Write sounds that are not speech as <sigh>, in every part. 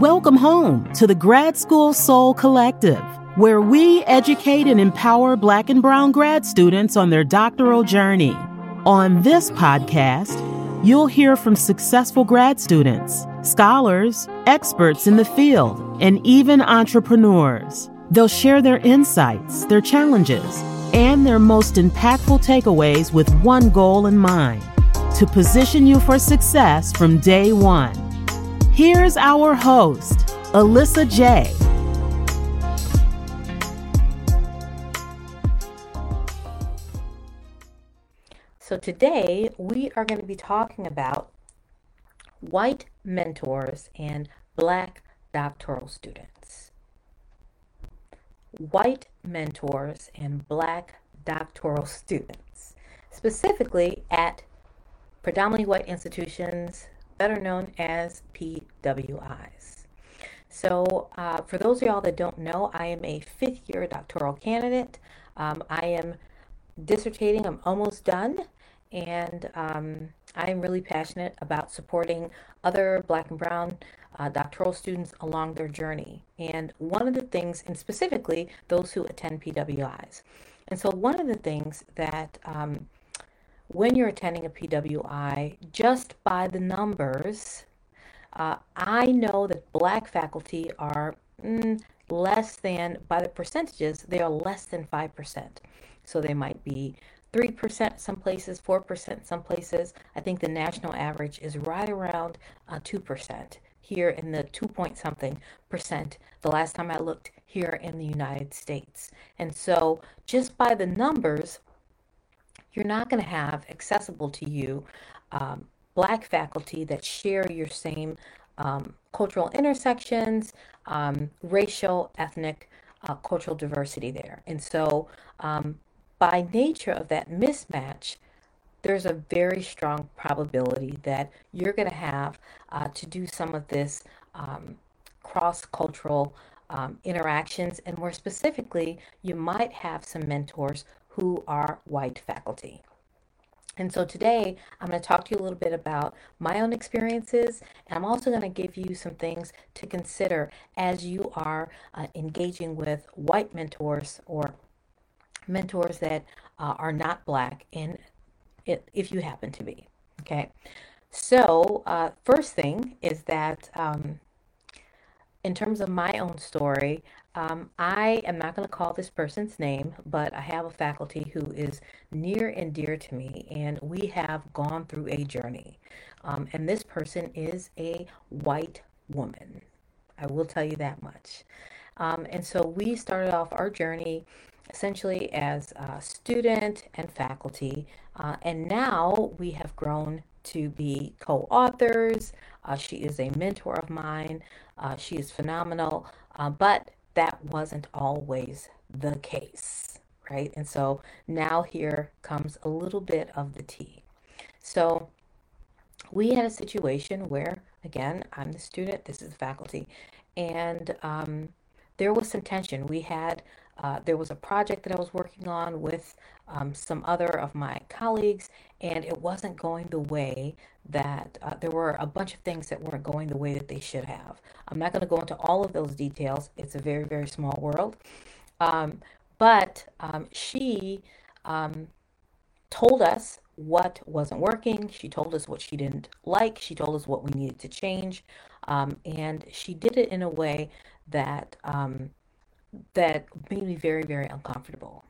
Welcome home to the Grad School Soul Collective, where we educate and empower Black and Brown grad students on their doctoral journey. On this podcast, you'll hear from successful grad students, scholars, experts in the field, and even entrepreneurs. They'll share their insights, their challenges, and their most impactful takeaways with one goal in mind to position you for success from day one. Here's our host, Alyssa J. So, today we are going to be talking about white mentors and black doctoral students. White mentors and black doctoral students, specifically at predominantly white institutions, better known as PWIs. So, uh, for those of y'all that don't know, I am a fifth year doctoral candidate. Um, I am dissertating, I'm almost done, and um, I am really passionate about supporting other black and brown uh, doctoral students along their journey. And one of the things, and specifically those who attend PWIs. And so, one of the things that um, when you're attending a PWI, just by the numbers, uh, I know that black faculty are mm, less than, by the percentages, they are less than 5%. So they might be 3% some places, 4% some places. I think the national average is right around uh, 2% here in the 2 point something percent the last time I looked here in the United States. And so just by the numbers, you're not going to have accessible to you um, black faculty that share your same um, cultural intersections, um, racial, ethnic, uh, cultural diversity there. And so, um, by nature of that mismatch, there's a very strong probability that you're going to have uh, to do some of this um, cross cultural um, interactions. And more specifically, you might have some mentors who are white faculty. And so today I'm going to talk to you a little bit about my own experiences, and I'm also going to give you some things to consider as you are uh, engaging with white mentors or mentors that uh, are not black, and if you happen to be. Okay. So, uh, first thing is that um, in terms of my own story, um, I am not going to call this person's name, but I have a faculty who is near and dear to me, and we have gone through a journey. Um, and this person is a white woman. I will tell you that much. Um, and so we started off our journey essentially as a student and faculty, uh, and now we have grown to be co authors. Uh, she is a mentor of mine. Uh, she is phenomenal. Uh, but that wasn't always the case, right? And so now here comes a little bit of the tea. So we had a situation where, again, I'm the student, this is the faculty, and um, there was some tension. We had uh, there was a project that I was working on with um, some other of my colleagues, and it wasn't going the way that uh, there were a bunch of things that weren't going the way that they should have. I'm not going to go into all of those details, it's a very, very small world. Um, but um, she um, told us what wasn't working. She told us what she didn't like. She told us what we needed to change. Um, and she did it in a way that um, that made me very, very uncomfortable.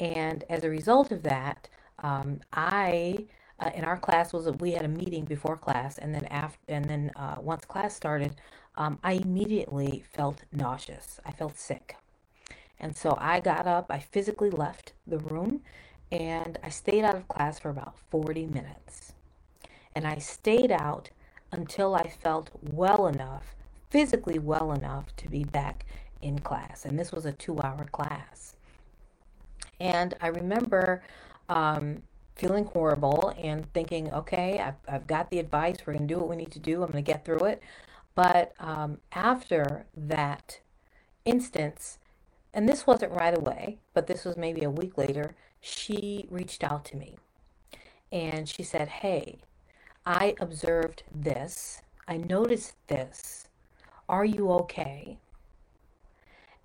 And as a result of that, um, I uh, in our class was we had a meeting before class, and then after, and then uh, once class started, um, I immediately felt nauseous. I felt sick, and so I got up. I physically left the room, and I stayed out of class for about forty minutes, and I stayed out until I felt well enough, physically well enough, to be back in class. And this was a two-hour class. And I remember um, feeling horrible and thinking, okay, I've, I've got the advice. We're going to do what we need to do. I'm going to get through it. But um, after that instance, and this wasn't right away, but this was maybe a week later, she reached out to me and she said, Hey, I observed this. I noticed this. Are you okay?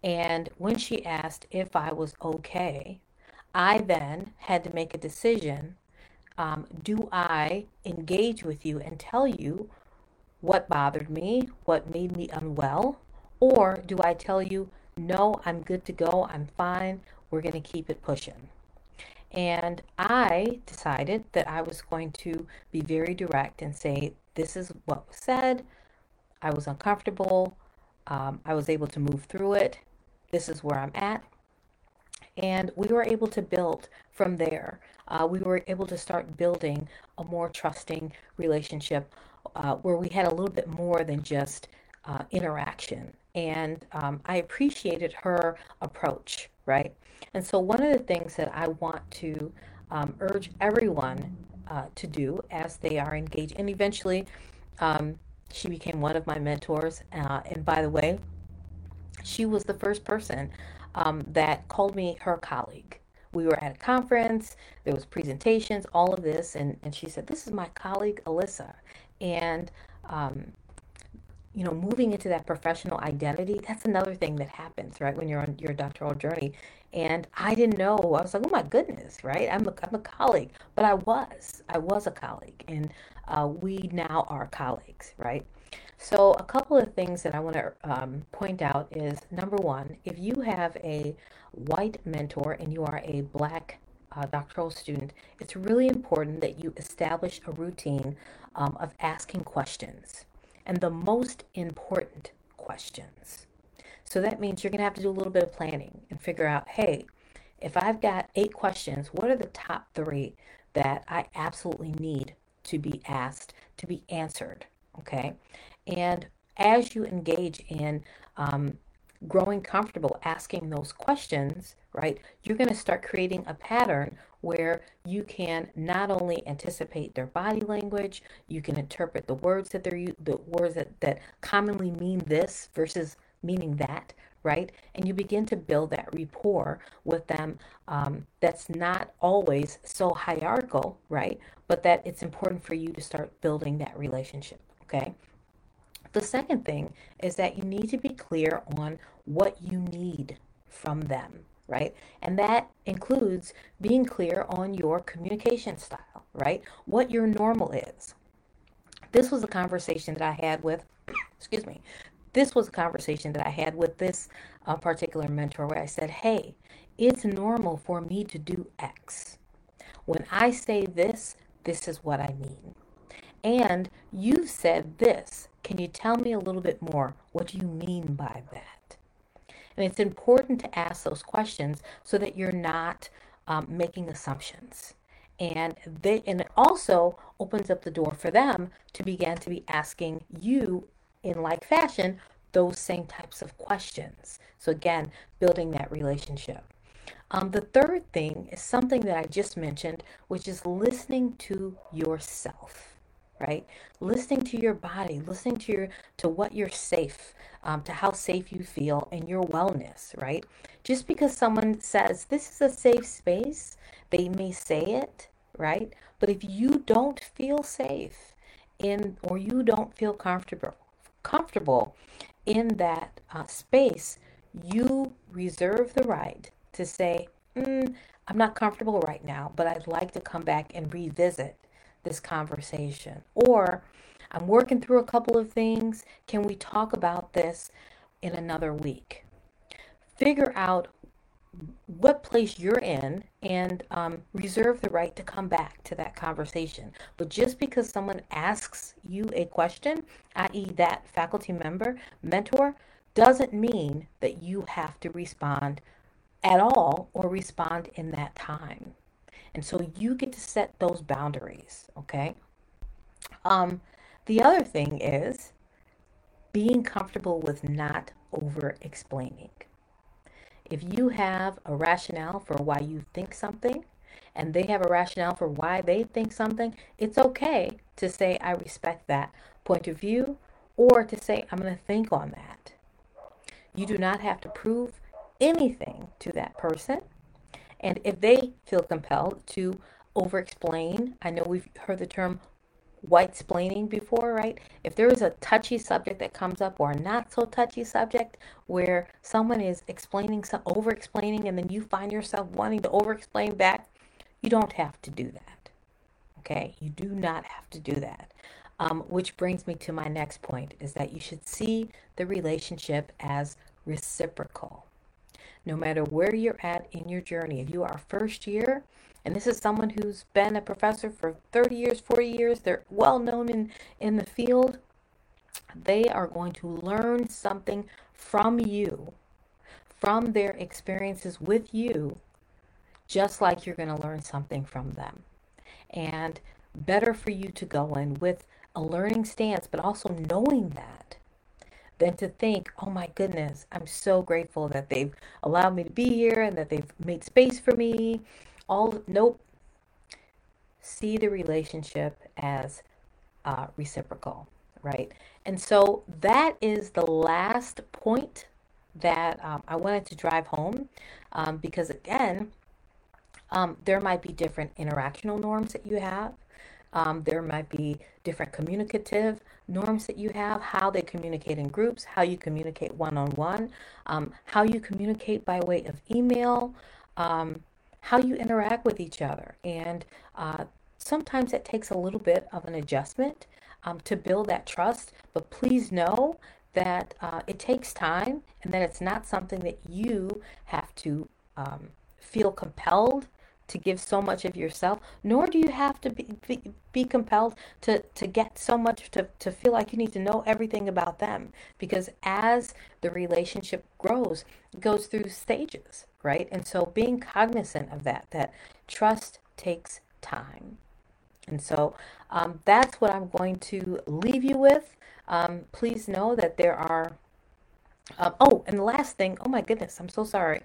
And when she asked if I was okay, I then had to make a decision. Um, do I engage with you and tell you what bothered me, what made me unwell? Or do I tell you, no, I'm good to go, I'm fine, we're going to keep it pushing? And I decided that I was going to be very direct and say, this is what was said. I was uncomfortable. Um, I was able to move through it. This is where I'm at. And we were able to build from there. Uh, we were able to start building a more trusting relationship uh, where we had a little bit more than just uh, interaction. And um, I appreciated her approach, right? And so, one of the things that I want to um, urge everyone uh, to do as they are engaged, and eventually um, she became one of my mentors. Uh, and by the way, she was the first person um, that called me her colleague. We were at a conference, there was presentations, all of this, and, and she said, This is my colleague Alyssa. And um, you know, moving into that professional identity, that's another thing that happens, right? When you're on your doctoral journey. And I didn't know, I was like, oh my goodness, right? I'm a, I'm a colleague, but I was, I was a colleague. And uh, we now are colleagues, right? So, a couple of things that I want to um, point out is number one, if you have a white mentor and you are a black uh, doctoral student, it's really important that you establish a routine um, of asking questions and the most important questions. So that means you're going to have to do a little bit of planning and figure out hey, if I've got eight questions, what are the top three that I absolutely need to be asked, to be answered? Okay. And as you engage in um, growing comfortable asking those questions, right, you're going to start creating a pattern where you can not only anticipate their body language, you can interpret the words that they're the words that, that commonly mean this versus meaning that, right? And you begin to build that rapport with them um, that's not always so hierarchical, right? But that it's important for you to start building that relationship, okay? The second thing is that you need to be clear on what you need from them, right? And that includes being clear on your communication style, right? What your normal is. This was a conversation that I had with, <coughs> excuse me, this was a conversation that I had with this uh, particular mentor where I said, hey, it's normal for me to do X. When I say this, this is what I mean. And you said this. Can you tell me a little bit more? What do you mean by that? And it's important to ask those questions so that you're not um, making assumptions. And they and it also opens up the door for them to begin to be asking you in like fashion those same types of questions. So again, building that relationship. Um, the third thing is something that I just mentioned, which is listening to yourself right? Listening to your body, listening to your to what you're safe, um, to how safe you feel and your wellness, right? Just because someone says this is a safe space, they may say it, right? But if you don't feel safe in or you don't feel comfortable comfortable in that uh, space, you reserve the right to say, mm, I'm not comfortable right now, but I'd like to come back and revisit this conversation. Or I'm working through a couple of things. Can we talk about this in another week? Figure out what place you're in and um, reserve the right to come back to that conversation. But just because someone asks you a question, i.e., that faculty member, mentor, doesn't mean that you have to respond at all or respond in that time. And so you get to set those boundaries, okay? Um, the other thing is being comfortable with not over explaining. If you have a rationale for why you think something, and they have a rationale for why they think something, it's okay to say, I respect that point of view, or to say, I'm going to think on that. You do not have to prove anything to that person. And if they feel compelled to over explain, I know we've heard the term white splaining before, right? If there is a touchy subject that comes up or a not so touchy subject where someone is explaining, some over explaining, and then you find yourself wanting to over explain back, you don't have to do that. Okay, you do not have to do that. Um, which brings me to my next point is that you should see the relationship as reciprocal. No matter where you're at in your journey, if you are first year, and this is someone who's been a professor for 30 years, 40 years, they're well known in, in the field, they are going to learn something from you, from their experiences with you, just like you're going to learn something from them. And better for you to go in with a learning stance, but also knowing that than to think, oh my goodness, I'm so grateful that they've allowed me to be here and that they've made space for me. All, nope. See the relationship as uh, reciprocal, right? And so that is the last point that um, I wanted to drive home um, because, again, um, there might be different interactional norms that you have. Um, there might be different communicative norms that you have, how they communicate in groups, how you communicate one on one, how you communicate by way of email, um, how you interact with each other. And uh, sometimes it takes a little bit of an adjustment um, to build that trust, but please know that uh, it takes time and that it's not something that you have to um, feel compelled to give so much of yourself, nor do you have to be, be, be, compelled to, to get so much to, to feel like you need to know everything about them. Because as the relationship grows, it goes through stages, right? And so being cognizant of that, that trust takes time. And so um, that's what I'm going to leave you with. Um, please know that there are. Um, oh, and the last thing, oh my goodness, I'm so sorry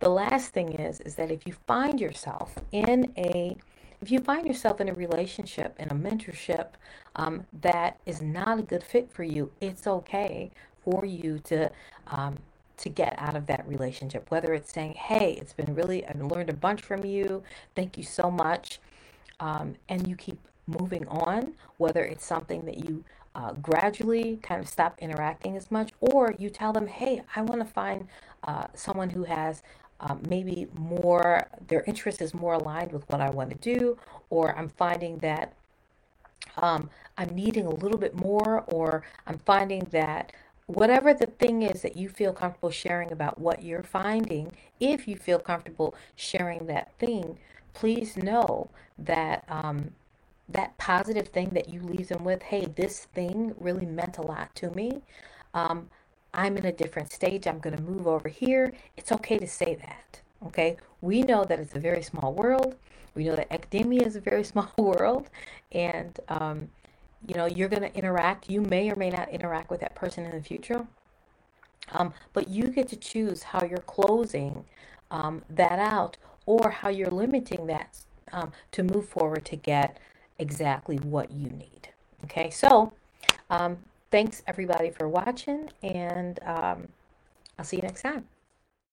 the last thing is is that if you find yourself in a if you find yourself in a relationship in a mentorship um, that is not a good fit for you it's okay for you to um, to get out of that relationship. Whether it's saying hey it's been really i've learned a bunch from you thank you so much um, and you keep moving on whether it's something that you uh, gradually kind of stop interacting as much or you tell them hey i want to find uh, someone who has um, maybe more their interest is more aligned with what I want to do, or I'm finding that um, I'm needing a little bit more, or I'm finding that whatever the thing is that you feel comfortable sharing about what you're finding, if you feel comfortable sharing that thing, please know that um, that positive thing that you leave them with, hey, this thing really meant a lot to me. Um, I'm in a different stage. I'm going to move over here. It's okay to say that. Okay. We know that it's a very small world. We know that academia is a very <laughs> small world. And, um, you know, you're going to interact. You may or may not interact with that person in the future. Um, but you get to choose how you're closing um, that out or how you're limiting that um, to move forward to get exactly what you need. Okay. So, um, thanks everybody for watching, and um, I'll see you next time.